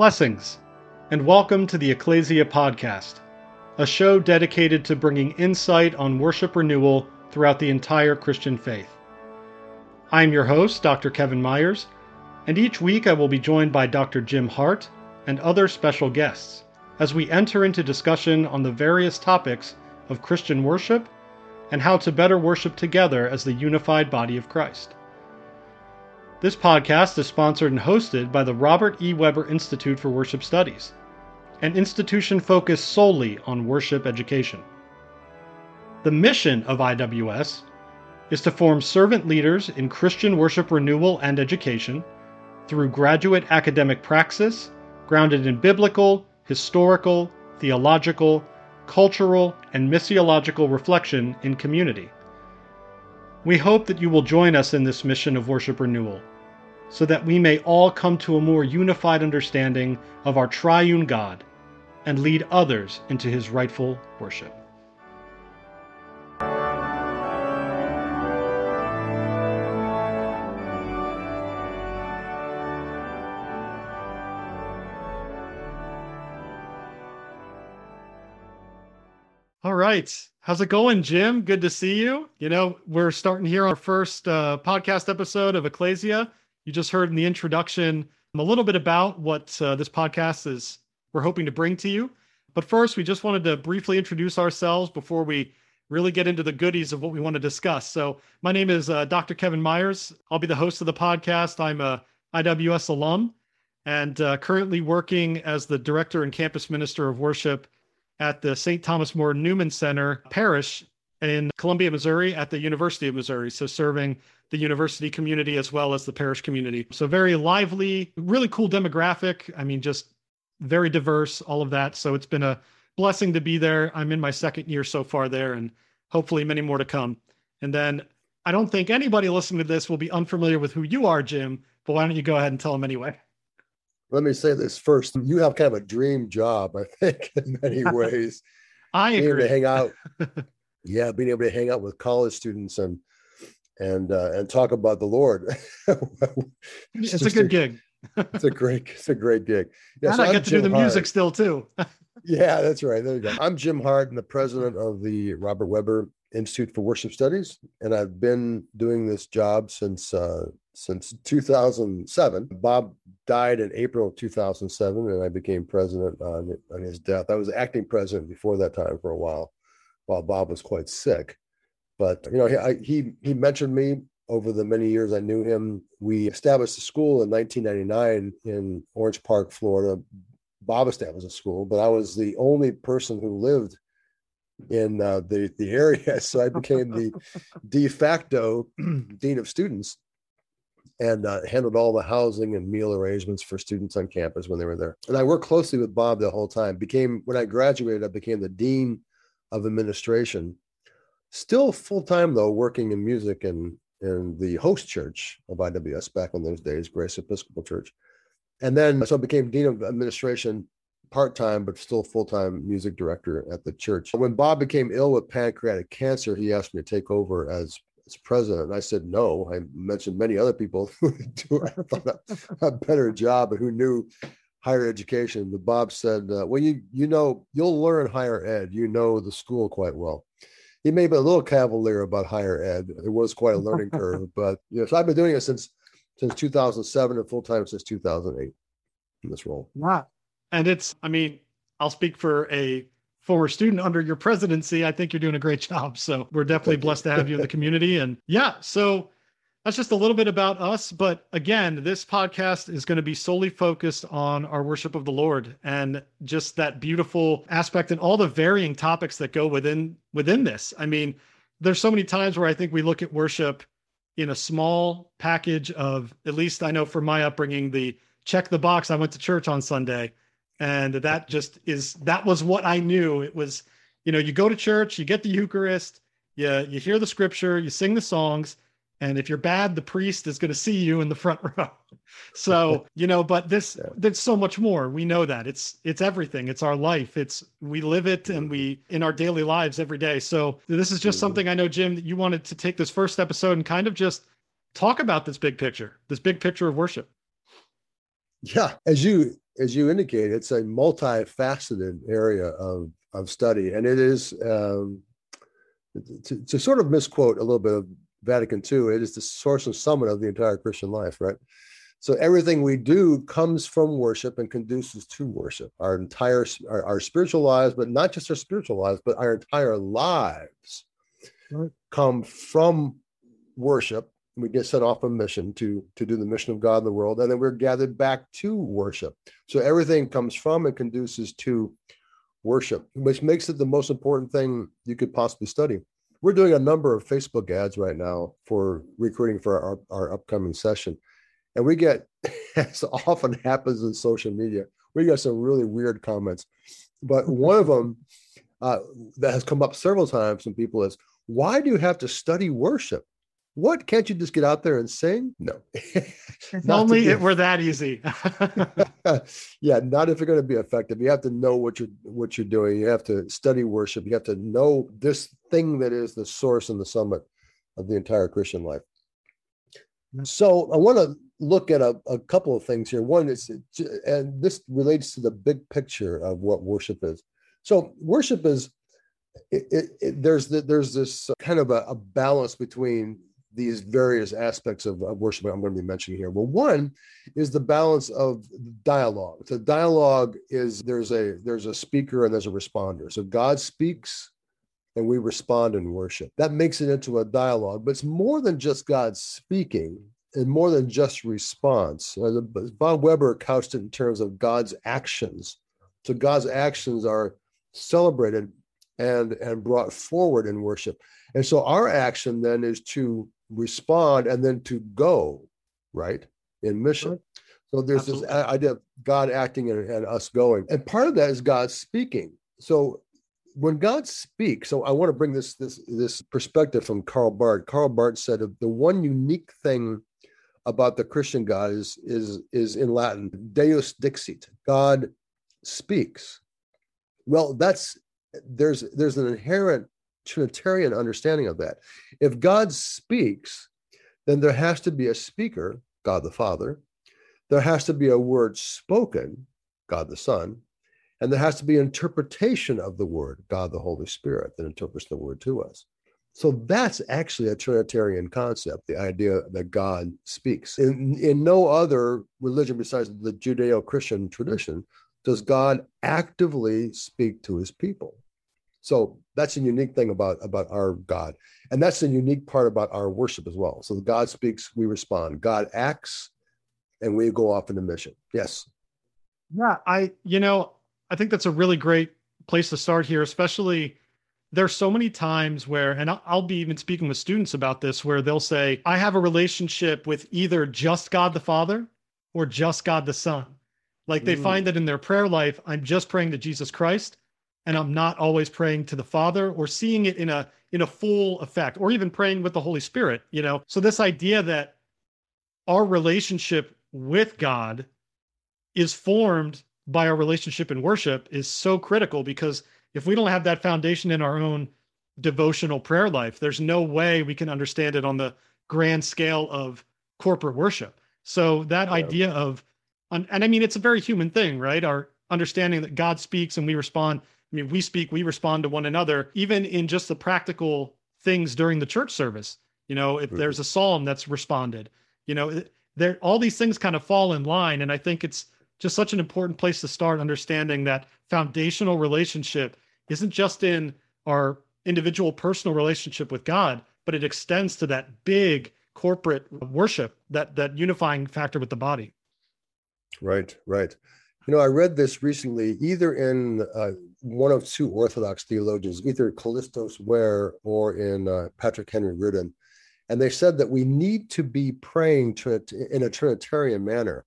Blessings, and welcome to the Ecclesia Podcast, a show dedicated to bringing insight on worship renewal throughout the entire Christian faith. I'm your host, Dr. Kevin Myers, and each week I will be joined by Dr. Jim Hart and other special guests as we enter into discussion on the various topics of Christian worship and how to better worship together as the unified body of Christ. This podcast is sponsored and hosted by the Robert E. Webber Institute for Worship Studies, an institution focused solely on worship education. The mission of IWS is to form servant leaders in Christian worship renewal and education through graduate academic praxis grounded in biblical, historical, theological, cultural, and missiological reflection in community. We hope that you will join us in this mission of worship renewal so that we may all come to a more unified understanding of our triune God and lead others into his rightful worship. All right. How's it going, Jim? Good to see you. You know, we're starting here our first uh, podcast episode of Ecclesia. You just heard in the introduction a little bit about what uh, this podcast is we're hoping to bring to you. But first, we just wanted to briefly introduce ourselves before we really get into the goodies of what we want to discuss. So, my name is uh, Dr. Kevin Myers. I'll be the host of the podcast. I'm a IWS alum and uh, currently working as the director and campus minister of worship at the St. Thomas More Newman Center Parish in Columbia, Missouri, at the University of Missouri. So, serving the university community as well as the parish community. So, very lively, really cool demographic. I mean, just very diverse, all of that. So, it's been a blessing to be there. I'm in my second year so far there, and hopefully many more to come. And then I don't think anybody listening to this will be unfamiliar with who you are, Jim, but why don't you go ahead and tell them anyway? Let me say this first. You have kind of a dream job, I think, in many ways. I being agree. able to hang out. yeah, being able to hang out with college students and and uh, and talk about the Lord. it's, it's a good a, gig. it's a great it's a great gig. Yeah, and so I get to Jim do the Hart. music still too. yeah, that's right. There you go. I'm Jim Hart, and the president of the Robert Webber Institute for Worship Studies, and I've been doing this job since uh, since 2007. Bob died in April of 2007, and I became president on on his death. I was acting president before that time for a while, while Bob was quite sick. But you know, he I, he, he mentioned me over the many years I knew him. We established a school in 1999 in Orange Park, Florida. Bob established a school, but I was the only person who lived in uh, the the area, so I became the de facto dean of students and uh, handled all the housing and meal arrangements for students on campus when they were there. And I worked closely with Bob the whole time. Became when I graduated, I became the dean of administration. Still full time though, working in music and in the host church of IWS back in those days, Grace Episcopal Church. And then so I became dean of administration part time, but still full time music director at the church. When Bob became ill with pancreatic cancer, he asked me to take over as as president. And I said no. I mentioned many other people who do a, a better job, but who knew higher education. But Bob said, uh, "Well, you you know you'll learn higher ed. You know the school quite well." He may be a little cavalier about higher ed. It was quite a learning curve, but you know, so I've been doing it since since 2007 and full time since 2008 in this role. Yeah, And it's, I mean, I'll speak for a former student under your presidency. I think you're doing a great job. So we're definitely blessed to have you in the community. And yeah, so that's just a little bit about us. But again, this podcast is going to be solely focused on our worship of the Lord and just that beautiful aspect and all the varying topics that go within within this. I mean, there's so many times where I think we look at worship in a small package of at least I know from my upbringing, the check the box, I went to church on Sunday. And that just is that was what I knew. It was, you know, you go to church, you get the Eucharist, you you hear the scripture, you sing the songs, and if you're bad, the priest is going to see you in the front row. so, you know, but this there's so much more. We know that. It's it's everything. It's our life. It's we live it and we in our daily lives every day. So, this is just something I know Jim that you wanted to take this first episode and kind of just talk about this big picture, this big picture of worship. Yeah, as you as you indicate, it's a multifaceted area of of study, and it is um, to, to sort of misquote a little bit of Vatican II. It is the source and summit of the entire Christian life, right? So everything we do comes from worship and conduces to worship. Our entire our, our spiritual lives, but not just our spiritual lives, but our entire lives right. come from worship. We get set off a mission to to do the mission of God in the world, and then we're gathered back to worship. So everything comes from and conduces to worship, which makes it the most important thing you could possibly study. We're doing a number of Facebook ads right now for recruiting for our, our upcoming session and we get, as often happens in social media, we get some really weird comments. But one of them uh, that has come up several times from people is, why do you have to study worship? What can't you just get out there and sing? No. if only it were that easy. yeah, not if you're going to be effective. You have to know what you're what you're doing. You have to study worship. You have to know this thing that is the source and the summit of the entire Christian life. Mm-hmm. So I want to look at a, a couple of things here. One is, and this relates to the big picture of what worship is. So worship is, it, it, it, there's the, there's this kind of a, a, balance between these various aspects of, of worship I'm going to be mentioning here. Well, one is the balance of dialogue. The dialogue is there's a there's a speaker and there's a responder. So God speaks and we respond in worship. That makes it into a dialogue, but it's more than just God speaking and more than just response. Uh, Bob Webber couched it in terms of God's actions. So God's actions are celebrated and and brought forward in worship. And so our action then is to respond and then to go, right, in mission. So there's Absolutely. this idea of God acting and, and us going. And part of that is God speaking. So when God speaks, so I want to bring this this this perspective from Karl Barth. Karl Barth said the one unique thing about the Christian God is is is in Latin, Deus dixit. God speaks. Well, that's there's there's an inherent Trinitarian understanding of that. If God speaks, then there has to be a speaker, God the Father. There has to be a word spoken, God the Son, and there has to be interpretation of the word, God the Holy Spirit, that interprets the word to us. So that's actually a Trinitarian concept, the idea that God speaks. In, in no other religion besides the Judeo Christian tradition does God actively speak to his people. So that's a unique thing about, about our God. And that's a unique part about our worship as well. So God speaks, we respond. God acts, and we go off into mission. Yes. Yeah, I, you know, I think that's a really great place to start here, especially there's so many times where, and I'll be even speaking with students about this, where they'll say, I have a relationship with either just God the Father or just God the Son. Like they mm. find that in their prayer life, I'm just praying to Jesus Christ and I'm not always praying to the Father or seeing it in a in a full effect or even praying with the Holy Spirit, you know. So this idea that our relationship with God is formed by our relationship in worship is so critical because if we don't have that foundation in our own devotional prayer life, there's no way we can understand it on the grand scale of corporate worship. So that yeah. idea of, and I mean, it's a very human thing, right? Our understanding that God speaks and we respond. I mean, we speak, we respond to one another, even in just the practical things during the church service. You know, if mm-hmm. there's a psalm that's responded, you know, there all these things kind of fall in line, and I think it's just such an important place to start understanding that foundational relationship isn't just in our individual personal relationship with God, but it extends to that big corporate worship, that that unifying factor with the body. Right, right. You know, I read this recently, either in uh, one of two Orthodox theologians, either Kallistos Ware or in uh, Patrick Henry Reardon, and they said that we need to be praying to, in a Trinitarian manner.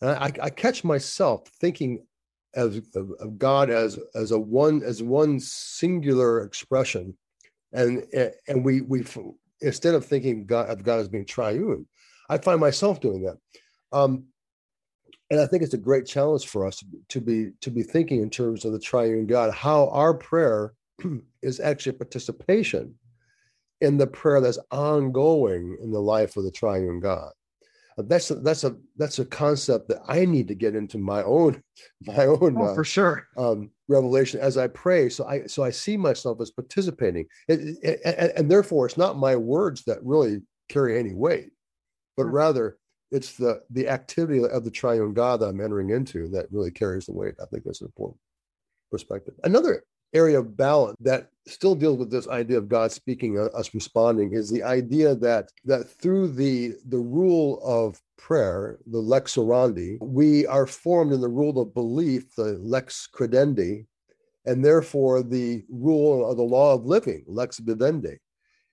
And I, I catch myself thinking as of, of, God as as a one as one singular expression, and and we we instead of thinking God of God as being triune, I find myself doing that, um, and I think it's a great challenge for us to be to be thinking in terms of the triune God, how our prayer is actually participation in the prayer that's ongoing in the life of the triune God. That's a, that's a that's a concept that I need to get into my own my own oh, uh, for sure um, revelation as I pray. So I so I see myself as participating, it, it, and, and therefore it's not my words that really carry any weight, but rather it's the the activity of the triune God that I'm entering into that really carries the weight. I think that's an important perspective. Another area of balance that still deals with this idea of God speaking, uh, us responding, is the idea that that through the the rule of prayer, the lex orandi, we are formed in the rule of belief, the lex credendi, and therefore the rule of the law of living, lex vivendi.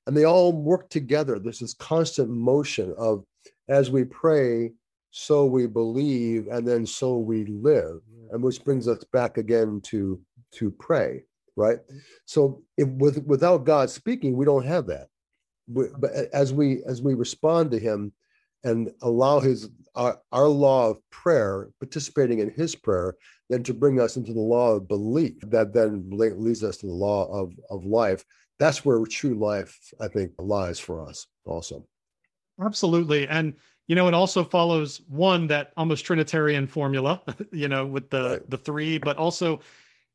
And they all work together. There's this constant motion of as we pray, so we believe, and then so we live. And which brings us back again to to pray right? So if with without God speaking, we don't have that. We, but as we as we respond to Him and allow His our, our law of prayer, participating in His prayer, then to bring us into the law of belief that then leads us to the law of of life. That's where true life, I think, lies for us also. Absolutely, and you know it also follows one that almost trinitarian formula you know with the right. the three but also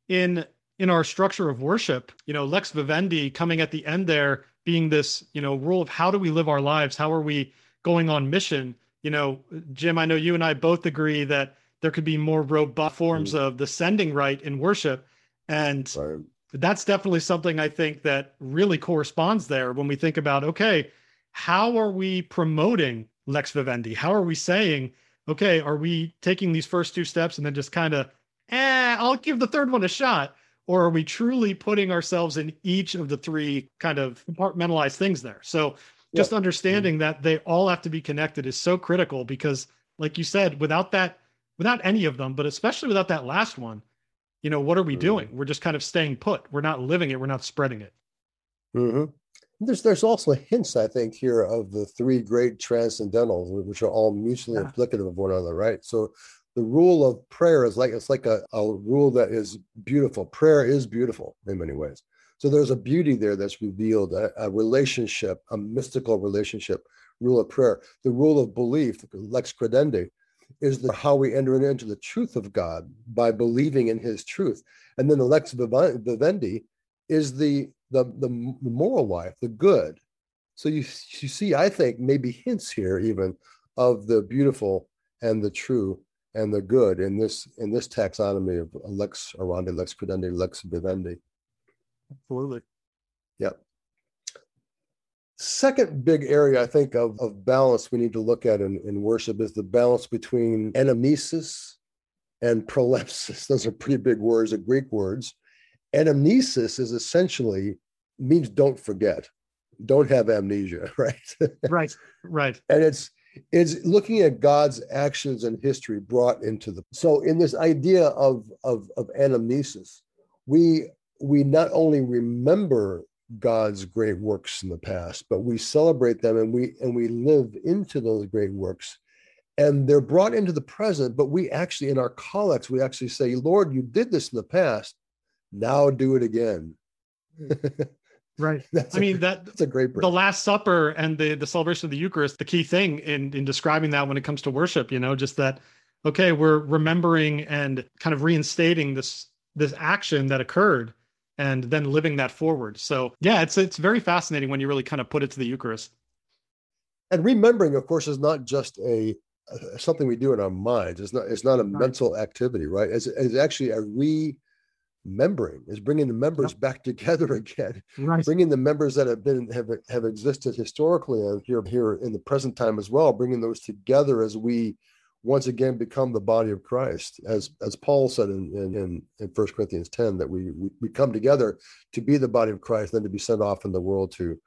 in in our structure of worship, you know, lex vivendi coming at the end there being this, you know, rule of how do we live our lives? How are we going on mission? You know, Jim, I know you and I both agree that there could be more robust forms mm. of the sending rite in worship. And right. that's definitely something I think that really corresponds there when we think about, okay, how are we promoting lex vivendi? How are we saying, okay, are we taking these first two steps and then just kind of, eh, I'll give the third one a shot? Or are we truly putting ourselves in each of the three kind of compartmentalized things there so just yep. understanding mm-hmm. that they all have to be connected is so critical because like you said without that without any of them but especially without that last one you know what are we mm-hmm. doing we're just kind of staying put we're not living it we're not spreading it mm-hmm. there's there's also hints i think here of the three great transcendentals which are all mutually yeah. implicative of one another right so the rule of prayer is like it's like a, a rule that is beautiful. Prayer is beautiful in many ways. So there's a beauty there that's revealed, a, a relationship, a mystical relationship, rule of prayer. The rule of belief, lex credendi, is the, how we enter into the truth of God by believing in his truth. And then the lex vivendi is the, the, the moral life, the good. So you, you see, I think, maybe hints here even of the beautiful and the true and the good in this in this taxonomy of lex orandi, lex credendi, lex vivendi. Absolutely. Yep. Second big area I think of, of balance we need to look at in, in worship is the balance between anamnesis and prolepsis. Those are pretty big words, are Greek words. Anamnesis is essentially means don't forget, don't have amnesia, right? right, right. And it's is looking at God's actions and history brought into the so in this idea of of, of anamnesis, we we not only remember God's great works in the past, but we celebrate them and we and we live into those great works. And they're brought into the present, but we actually in our collects, we actually say, Lord, you did this in the past. Now do it again. Hmm. Right. That's I a, mean that that's a great break. the Last Supper and the the celebration of the Eucharist, the key thing in in describing that when it comes to worship, you know, just that okay, we're remembering and kind of reinstating this this action that occurred and then living that forward. So yeah, it's it's very fascinating when you really kind of put it to the Eucharist. And remembering, of course, is not just a something we do in our minds. It's not it's not a right. mental activity, right? It's, it's actually a re membering is bringing the members yep. back together again right. bringing the members that have been have have existed historically and here here in the present time as well bringing those together as we once again become the body of christ as as paul said in in in, 1 corinthians 10 that we, we we come together to be the body of christ then to be sent off in the world to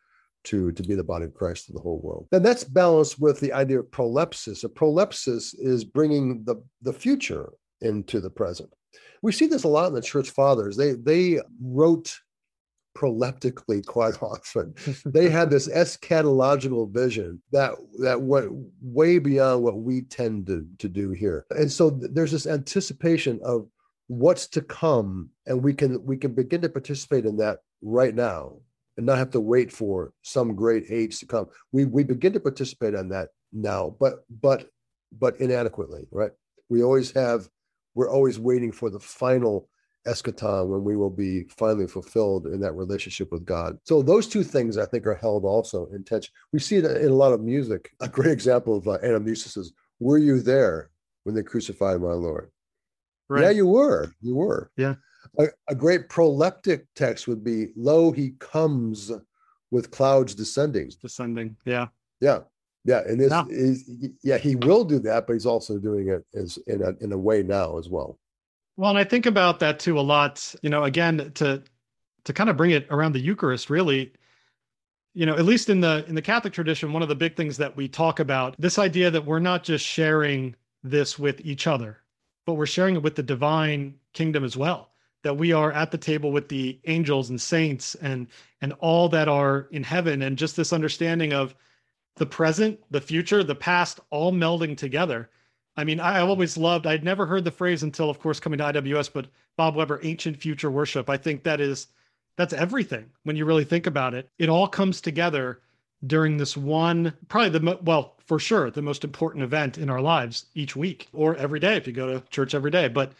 to to be the body of christ to the whole world and that's balanced with the idea of prolepsis a prolepsis is bringing the the future into the present we see this a lot in the church fathers. They they wrote proleptically quite often. they had this eschatological vision that that went way beyond what we tend to, to do here. And so there's this anticipation of what's to come, and we can we can begin to participate in that right now and not have to wait for some great age to come. We we begin to participate on that now, but but but inadequately, right? We always have, we're always waiting for the final eschaton when we will be finally fulfilled in that relationship with God. So those two things I think are held also in tension. We see it in a lot of music. A great example of uh, anamnesis is, "Were you there when they crucified my Lord?" Right. Yeah, you were. You were. Yeah. A, a great proleptic text would be, "Lo, he comes with clouds descending." Descending. Yeah. Yeah. Yeah, and this is yeah, he will do that, but he's also doing it as in a in a way now as well. Well, and I think about that too a lot. You know, again, to to kind of bring it around the Eucharist, really, you know, at least in the in the Catholic tradition, one of the big things that we talk about this idea that we're not just sharing this with each other, but we're sharing it with the divine kingdom as well. That we are at the table with the angels and saints and and all that are in heaven, and just this understanding of the present, the future, the past, all melding together. I mean, I always loved, I'd never heard the phrase until, of course, coming to IWS, but Bob Webber, ancient future worship. I think that is, that's everything when you really think about it. It all comes together during this one, probably the, mo- well, for sure, the most important event in our lives each week or every day if you go to church every day. But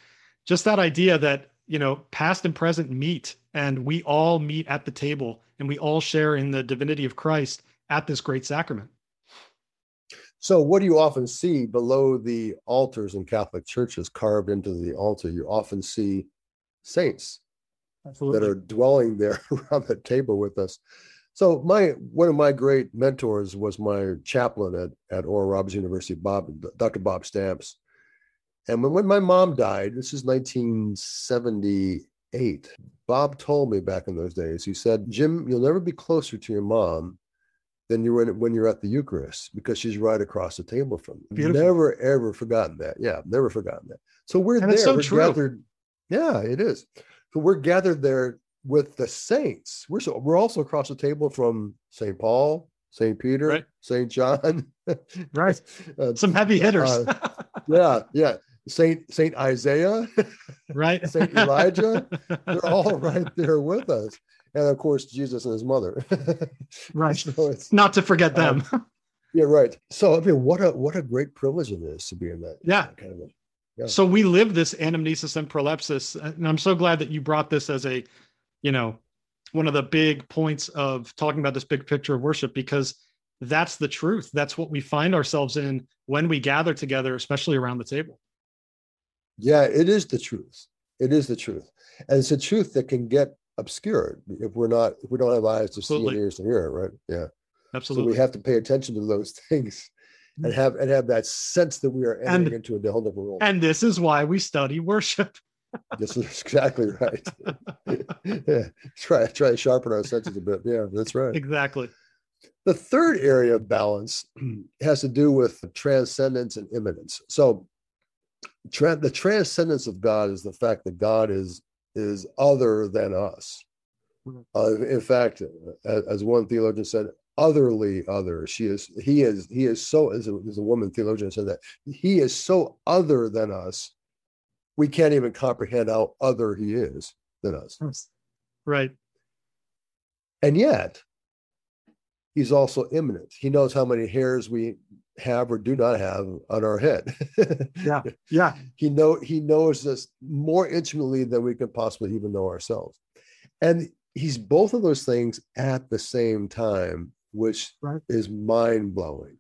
just that idea that, you know, past and present meet and we all meet at the table and we all share in the divinity of Christ at this great sacrament. So, what do you often see below the altars in Catholic churches carved into the altar? You often see saints Absolutely. that are dwelling there around the table with us. So, my one of my great mentors was my chaplain at, at Oral Roberts University, Bob, Dr. Bob Stamps. And when, when my mom died, this is 1978, Bob told me back in those days, he said, Jim, you'll never be closer to your mom than you when, when you're at the Eucharist because she's right across the table from you. Beautiful. Never ever forgotten that. Yeah, never forgotten that. So we're and there. So we're true. gathered. Yeah, it is. So we're gathered there with the saints. We're so we're also across the table from St. Paul, St. Peter, right. St. John. right. Uh, Some heavy hitters. uh, yeah, yeah. Saint Saint Isaiah, right? Saint Elijah, they're all right there with us and of course Jesus and his mother. right. so Not to forget them. Um, yeah, right. So I mean, what a what a great privilege it is to be in that. Yeah. Kind of a, yeah. So we live this anamnesis and prolepsis, and I'm so glad that you brought this as a, you know, one of the big points of talking about this big picture of worship because that's the truth. That's what we find ourselves in when we gather together, especially around the table. Yeah, it is the truth. It is the truth. And it's a truth that can get obscured if we're not if we don't have eyes to Absolutely. see and ears to hear right yeah Absolutely. So we have to pay attention to those things and have and have that sense that we are entering and, into a whole different world. And this is why we study worship. this is exactly right. yeah. Try try to sharpen our senses a bit. Yeah, that's right. Exactly. The third area of balance has to do with transcendence and immanence. So tra- the transcendence of God is the fact that God is is other than us. Mm-hmm. Uh, in fact, as one theologian said, otherly other. She is, he is, he is so, as a, as a woman theologian said that, he is so other than us, we can't even comprehend how other he is than us. Right. And yet, he's also immanent. He knows how many hairs we have or do not have on our head. yeah. Yeah. He know he knows us more intimately than we can possibly even know ourselves. And he's both of those things at the same time, which right. is mind-blowing.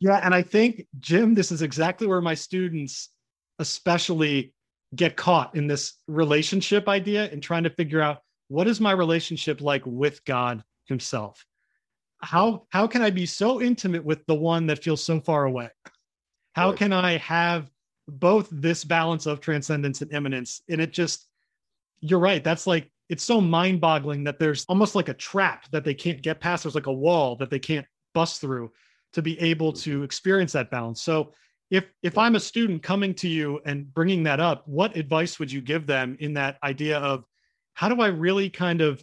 Yeah. And I think, Jim, this is exactly where my students especially get caught in this relationship idea and trying to figure out what is my relationship like with God himself how how can I be so intimate with the one that feels so far away? How right. can I have both this balance of transcendence and immanence? And it just you're right. That's like it's so mind-boggling that there's almost like a trap that they can't get past. There's like a wall that they can't bust through to be able mm. to experience that balance. So if if I'm a student coming to you and bringing that up, what advice would you give them in that idea of how do I really kind of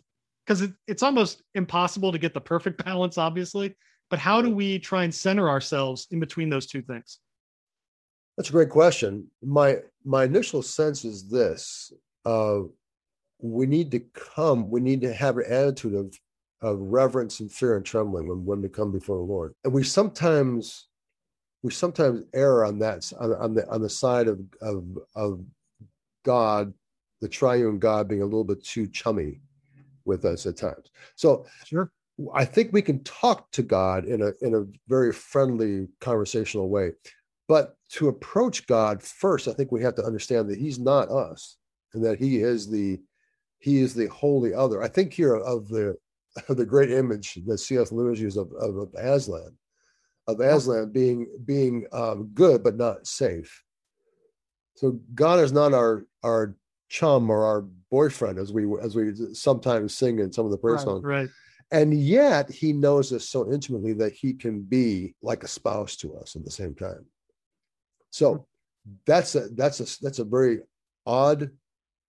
because it, it's almost impossible to get the perfect balance, obviously. But how do we try and center ourselves in between those two things? That's a great question. My my initial sense is this: uh, we need to come. We need to have an attitude of of reverence and fear and trembling when when we come before the Lord. And we sometimes we sometimes err on that on, on the on the side of of of God, the triune God being a little bit too chummy with us at times. So sure. I think we can talk to God in a in a very friendly conversational way. But to approach God first, I think we have to understand that He's not us and that He is the He is the holy other. I think here of the of the great image that C.S. Lewis used of, of, of Aslan, of Aslan being being um, good but not safe. So God is not our our chum or our boyfriend, as we as we sometimes sing in some of the praise right, songs. Right. And yet he knows us so intimately that he can be like a spouse to us at the same time. So that's a that's a that's a very odd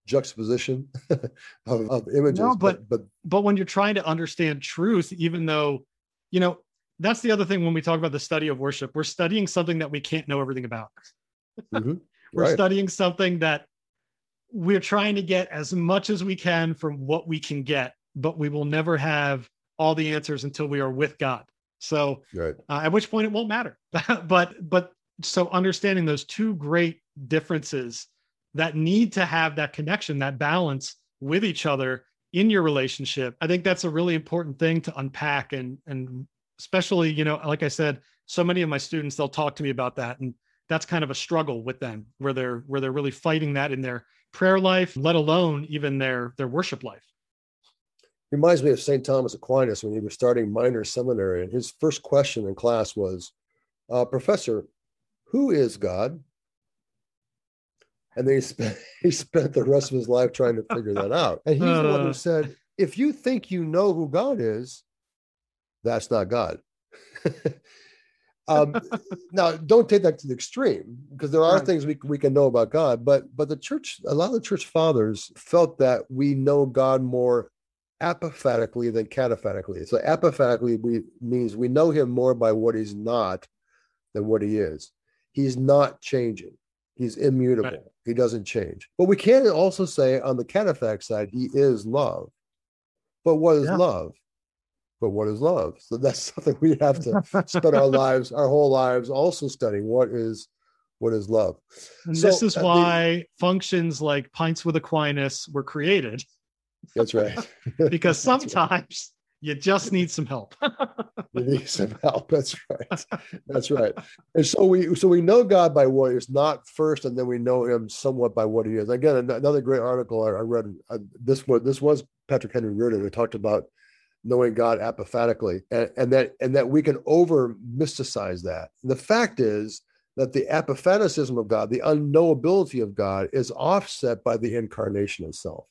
juxtaposition of, of images. No, but, but but when you're trying to understand truth, even though, you know, that's the other thing when we talk about the study of worship, we're studying something that we can't know everything about. Mm-hmm. we're right. studying something that we're trying to get as much as we can from what we can get, but we will never have all the answers until we are with God. So right. uh, at which point it won't matter. but but so understanding those two great differences that need to have that connection, that balance with each other in your relationship, I think that's a really important thing to unpack and and especially, you know, like I said, so many of my students they'll talk to me about that and that's kind of a struggle with them where they're where they're really fighting that in their prayer life, let alone even their their worship life. Reminds me of St. Thomas Aquinas when he was starting minor seminary, and his first question in class was, uh, "Professor, who is God?" And then he spent he spent the rest of his life trying to figure that out. And he's uh, the one who uh. said, "If you think you know who God is, that's not God." Um, now, don't take that to the extreme because there are right. things we, we can know about God, but but the church, a lot of the church fathers felt that we know God more apophatically than cataphatically. So apophatically we means we know him more by what he's not than what he is. He's not changing. He's immutable. Right. He doesn't change. But we can also say on the cataphatic side, he is love. But what is yeah. love? But what is love? So that's something we have to spend our lives, our whole lives, also studying what is what is love. And so, this is uh, why the, functions like Pints with Aquinas were created. That's right. because sometimes right. you just need some help. you need some help. That's right. That's right. And so we so we know God by what is not first, and then we know Him somewhat by what He is. Again, another great article I, I read. Uh, this was this was Patrick Henry Reardon who talked about knowing God apophatically, and, and that and that we can over mysticize that. the fact is that the apophaticism of God, the unknowability of God, is offset by the incarnation itself.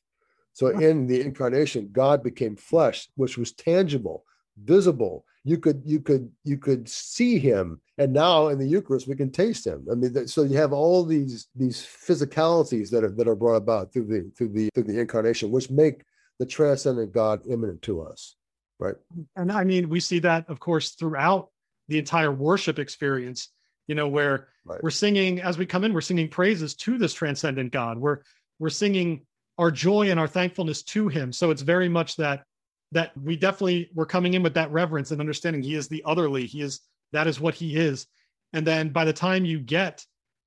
So in the incarnation, God became flesh, which was tangible, visible. You could you could you could see him, and now in the Eucharist we can taste him. I mean, so you have all these these physicalities that are that are brought about through the through the through the incarnation, which make the transcendent God immanent to us. Right. And I mean, we see that, of course, throughout the entire worship experience, you know, where right. we're singing as we come in, we're singing praises to this transcendent God. We're we're singing our joy and our thankfulness to him. So it's very much that that we definitely we're coming in with that reverence and understanding he is the otherly. He is that is what he is. And then by the time you get,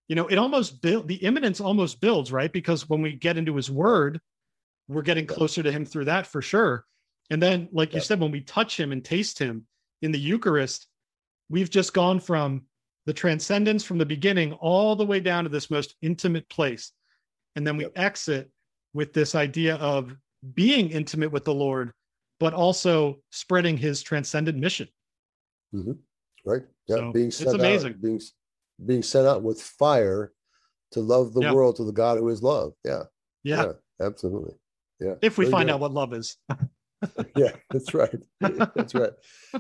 you know, it almost build the immanence almost builds, right? Because when we get into his word, we're getting closer to him through that for sure. And then, like you said, when we touch him and taste him in the Eucharist, we've just gone from the transcendence from the beginning all the way down to this most intimate place. And then we yep. exit with this idea of being intimate with the Lord, but also spreading his transcendent mission. Mm-hmm. Right. Yeah. So being it's amazing. Out, being, being sent out with fire to love the world to the God who is love. Yeah. Yeah. yeah absolutely. Yeah. If we find out what love is. yeah, that's right. That's right.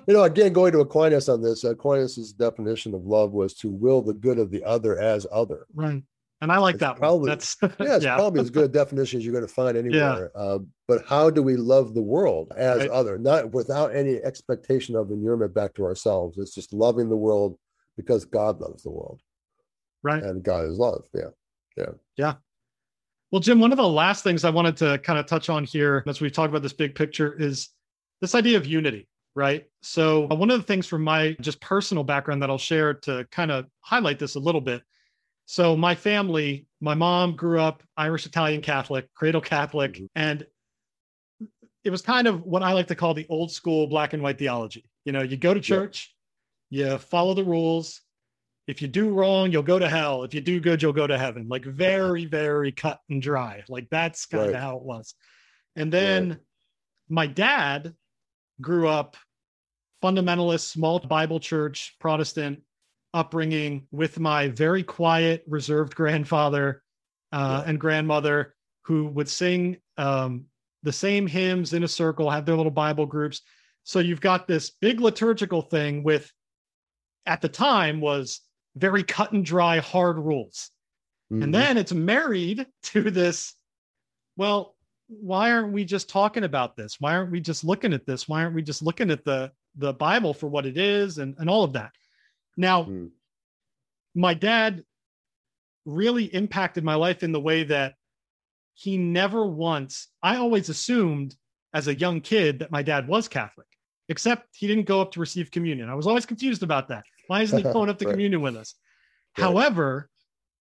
You know, again, going to Aquinas on this, Aquinas' definition of love was to will the good of the other as other. Right. And I like it's that probably, one. That's yeah, it's yeah. probably as good a definition as you're going to find anywhere. Yeah. Uh, but how do we love the world as right. other, not without any expectation of inurement back to ourselves? It's just loving the world because God loves the world. Right. And God is love. Yeah. Yeah. Yeah. Well, Jim, one of the last things I wanted to kind of touch on here as we talk about this big picture is this idea of unity. right? So, uh, one of the things from my just personal background that I'll share to kind of highlight this a little bit. So, my family, my mom grew up Irish Italian Catholic, cradle Catholic, mm-hmm. and it was kind of what I like to call the old school black and white theology. You know, you go to church, you follow the rules. If you do wrong, you'll go to hell. If you do good, you'll go to heaven. Like very, very cut and dry. Like that's kind right. of how it was. And then right. my dad grew up fundamentalist, small Bible church, Protestant upbringing with my very quiet, reserved grandfather uh, yeah. and grandmother who would sing um, the same hymns in a circle, have their little Bible groups. So you've got this big liturgical thing with, at the time, was very cut and dry, hard rules. Mm-hmm. And then it's married to this, well, why aren't we just talking about this? Why aren't we just looking at this? Why aren't we just looking at the the Bible for what it is and, and all of that? Now, mm. my dad really impacted my life in the way that he never once, I always assumed as a young kid that my dad was Catholic, except he didn't go up to receive communion. I was always confused about that. Why isn't he going up to right. communion with us? Right. However,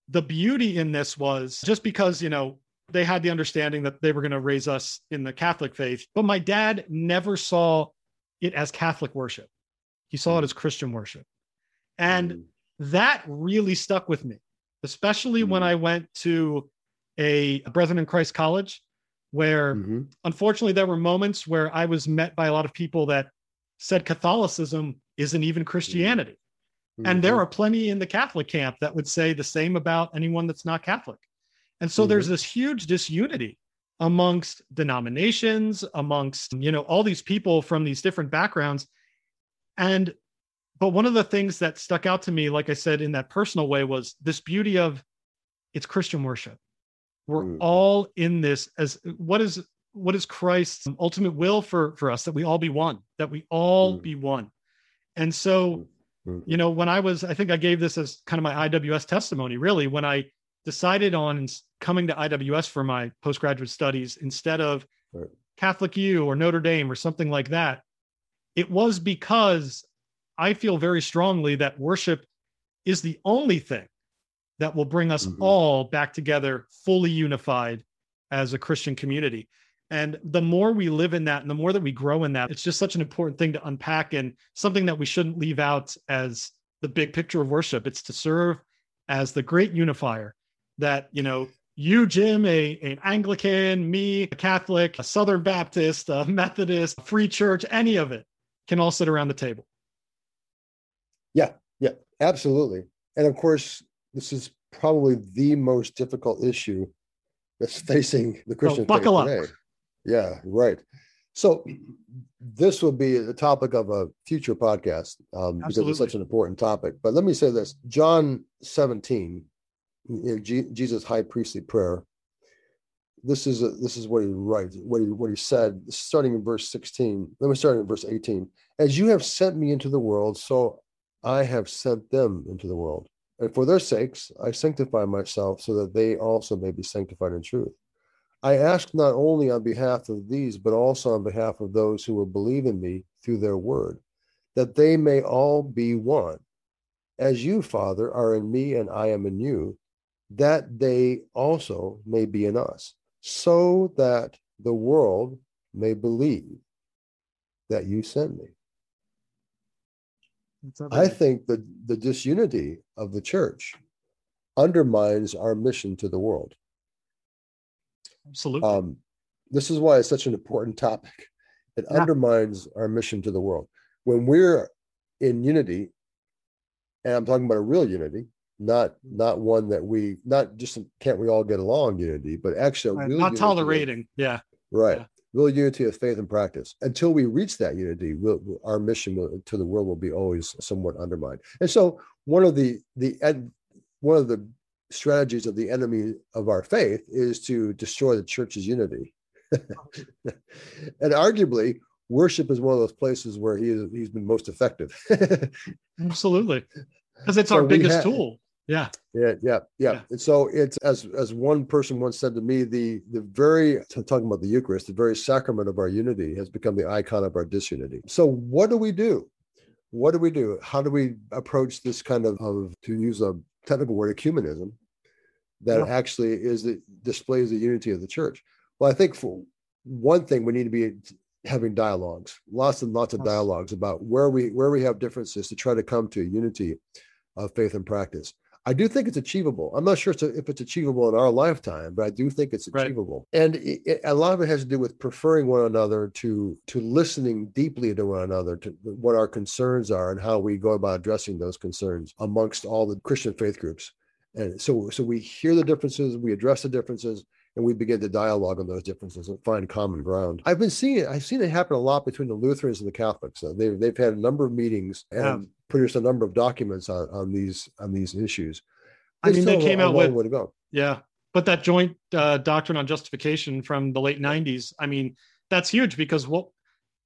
the beauty in this was just because, you know, they had the understanding that they were going to raise us in the Catholic faith, but my dad never saw it as Catholic worship. He saw it mm. as Christian worship. And mm. that really stuck with me, especially mm. when I went to a Brethren in Christ college where mm-hmm. unfortunately there were moments where I was met by a lot of people that said Catholicism isn't even Christianity. Mm-hmm. And there mm-hmm. are plenty in the Catholic camp that would say the same about anyone that's not Catholic. And so mm-hmm. there's this huge disunity amongst denominations, amongst, you know, all these people from these different backgrounds. And but one of the things that stuck out to me, like I said, in that personal way, was this beauty of it's Christian worship. We're mm. all in this as what is what is Christ's ultimate will for for us that we all be one, that we all mm. be one. And so, mm. you know, when I was, I think I gave this as kind of my IWS testimony, really, when I decided on coming to IWS for my postgraduate studies instead of right. Catholic U or Notre Dame or something like that. It was because I feel very strongly that worship is the only thing that will bring us mm-hmm. all back together, fully unified as a Christian community. And the more we live in that and the more that we grow in that, it's just such an important thing to unpack and something that we shouldn't leave out as the big picture of worship. It's to serve as the great unifier that, you know, you, Jim, a, an Anglican, me, a Catholic, a Southern Baptist, a Methodist, a Free Church, any of it can all sit around the table. Yeah, yeah, absolutely. And of course, this is probably the most difficult issue that's facing the Christian well, buckle faith today. Up. Yeah, right. So this will be the topic of a future podcast um, because it's such an important topic. But let me say this: John 17, you know, G- Jesus' high priestly prayer. This is a, this is what he writes, what he what he said, starting in verse 16. Let me start in verse 18. As you have sent me into the world, so I have sent them into the world. And for their sakes, I sanctify myself so that they also may be sanctified in truth. I ask not only on behalf of these, but also on behalf of those who will believe in me through their word, that they may all be one. As you, Father, are in me and I am in you, that they also may be in us, so that the world may believe that you sent me. I think that the disunity of the church undermines our mission to the world. Absolutely. Um, this is why it's such an important topic. It yeah. undermines our mission to the world. When we're in unity, and I'm talking about a real unity, not not one that we not just can't we all get along unity, but actually right. not tolerating. Yeah. Right. Yeah real unity of faith and practice. Until we reach that unity, we'll, our mission will, to the world will be always somewhat undermined. And so, one of the the one of the strategies of the enemy of our faith is to destroy the church's unity. and arguably, worship is one of those places where he is, he's been most effective. Absolutely, because it's so our biggest tool. Yeah. Yeah, yeah, yeah. Yeah. And so it's as as one person once said to me, the the very talking about the Eucharist, the very sacrament of our unity has become the icon of our disunity. So what do we do? What do we do? How do we approach this kind of, of to use a technical word, ecumenism, that Yeah. actually is the displays the unity of the church? Well, I think for one thing, we need to be having dialogues, lots and lots of dialogues about where we where we have differences to try to come to a unity of faith and practice. I do think it's achievable. I'm not sure it's a- if it's achievable in our lifetime, but I do think it's Right. achievable. And it, it- a lot of it has to do with preferring one another to to listening deeply to one another, to what our concerns are and how we go about addressing those concerns amongst all the Christian faith groups. And so, so we hear the differences, we address the differences, and we begin to dialogue on those differences and find common ground. I've been seeing it. I've seen it happen a lot between the Lutherans and the Catholics. Uh, they've they've had a number of meetings and Yeah. produced a number of documents on, on these on these issues. I mean, they came a out long with- way to go. Yeah. But that joint uh, doctrine on justification from the late 90s, I mean, that's huge because what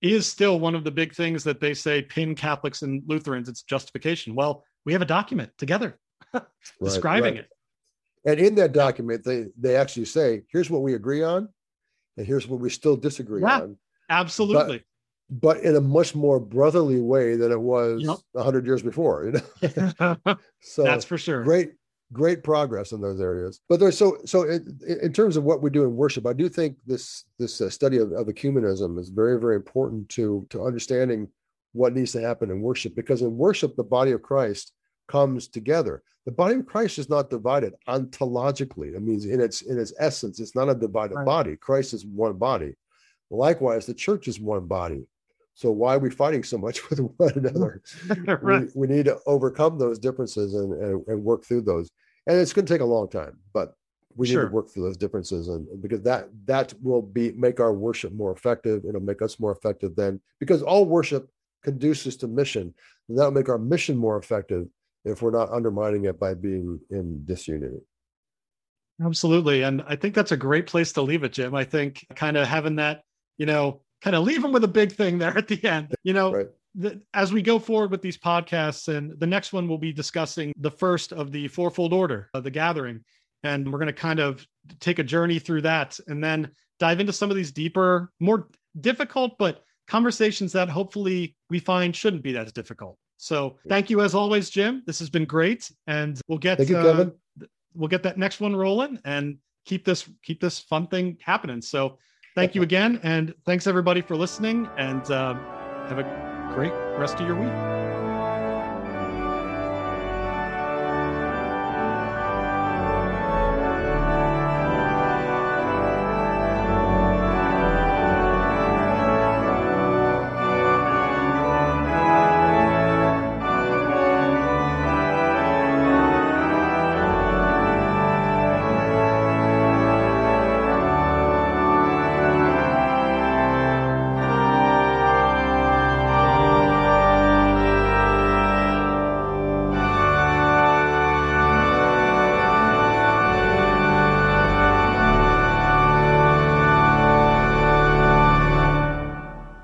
is still one of the big things that they say pin Catholics and Lutherans, it's justification. Well, we have a document together describing right. it. And in that document, they they actually say, here's what we agree on, and here's what we still disagree Yeah. on, Absolutely. but in a much more brotherly way than it was Yep. a hundred years before. You know, so that's for sure. great great progress in those areas but there's so so in, in terms of what we do in worship i do think this this uh, study of, of ecumenism is very very important to to understanding what needs to happen in worship because in worship the body of christ comes together. The body of christ is not divided ontologically. That means in its in its essence it's not a divided Right. body. Christ is one body. Likewise the church is one body. So why are we fighting so much with one another? Right. we, we need to overcome those differences and, and, and work through those. And it's going to take a long time but we need to work through those differences and because that that will be make our worship more effective. It'll make us more effective then because all worship conduces to mission. And that'll make our mission more effective if we're not undermining it by being in disunity Absolutely. And I think that's a great place to leave it, Jim. I think kind of having that, you know, kind of leave them with a big thing there at the end. You know, right the, as we go forward with these podcasts, and the next one we'll be discussing the first of the fourfold order of the gathering. And we're going to kind of take a journey through that and then dive into some of these deeper, more difficult, but conversations that hopefully we find shouldn't be that difficult. So thank you as always, Jim. This has been great. And we'll get thank you uh, kevin we'll get that next one rolling and keep this keep this fun thing happening. So thank you again, and thanks everybody for listening, and um, have a great rest of your week.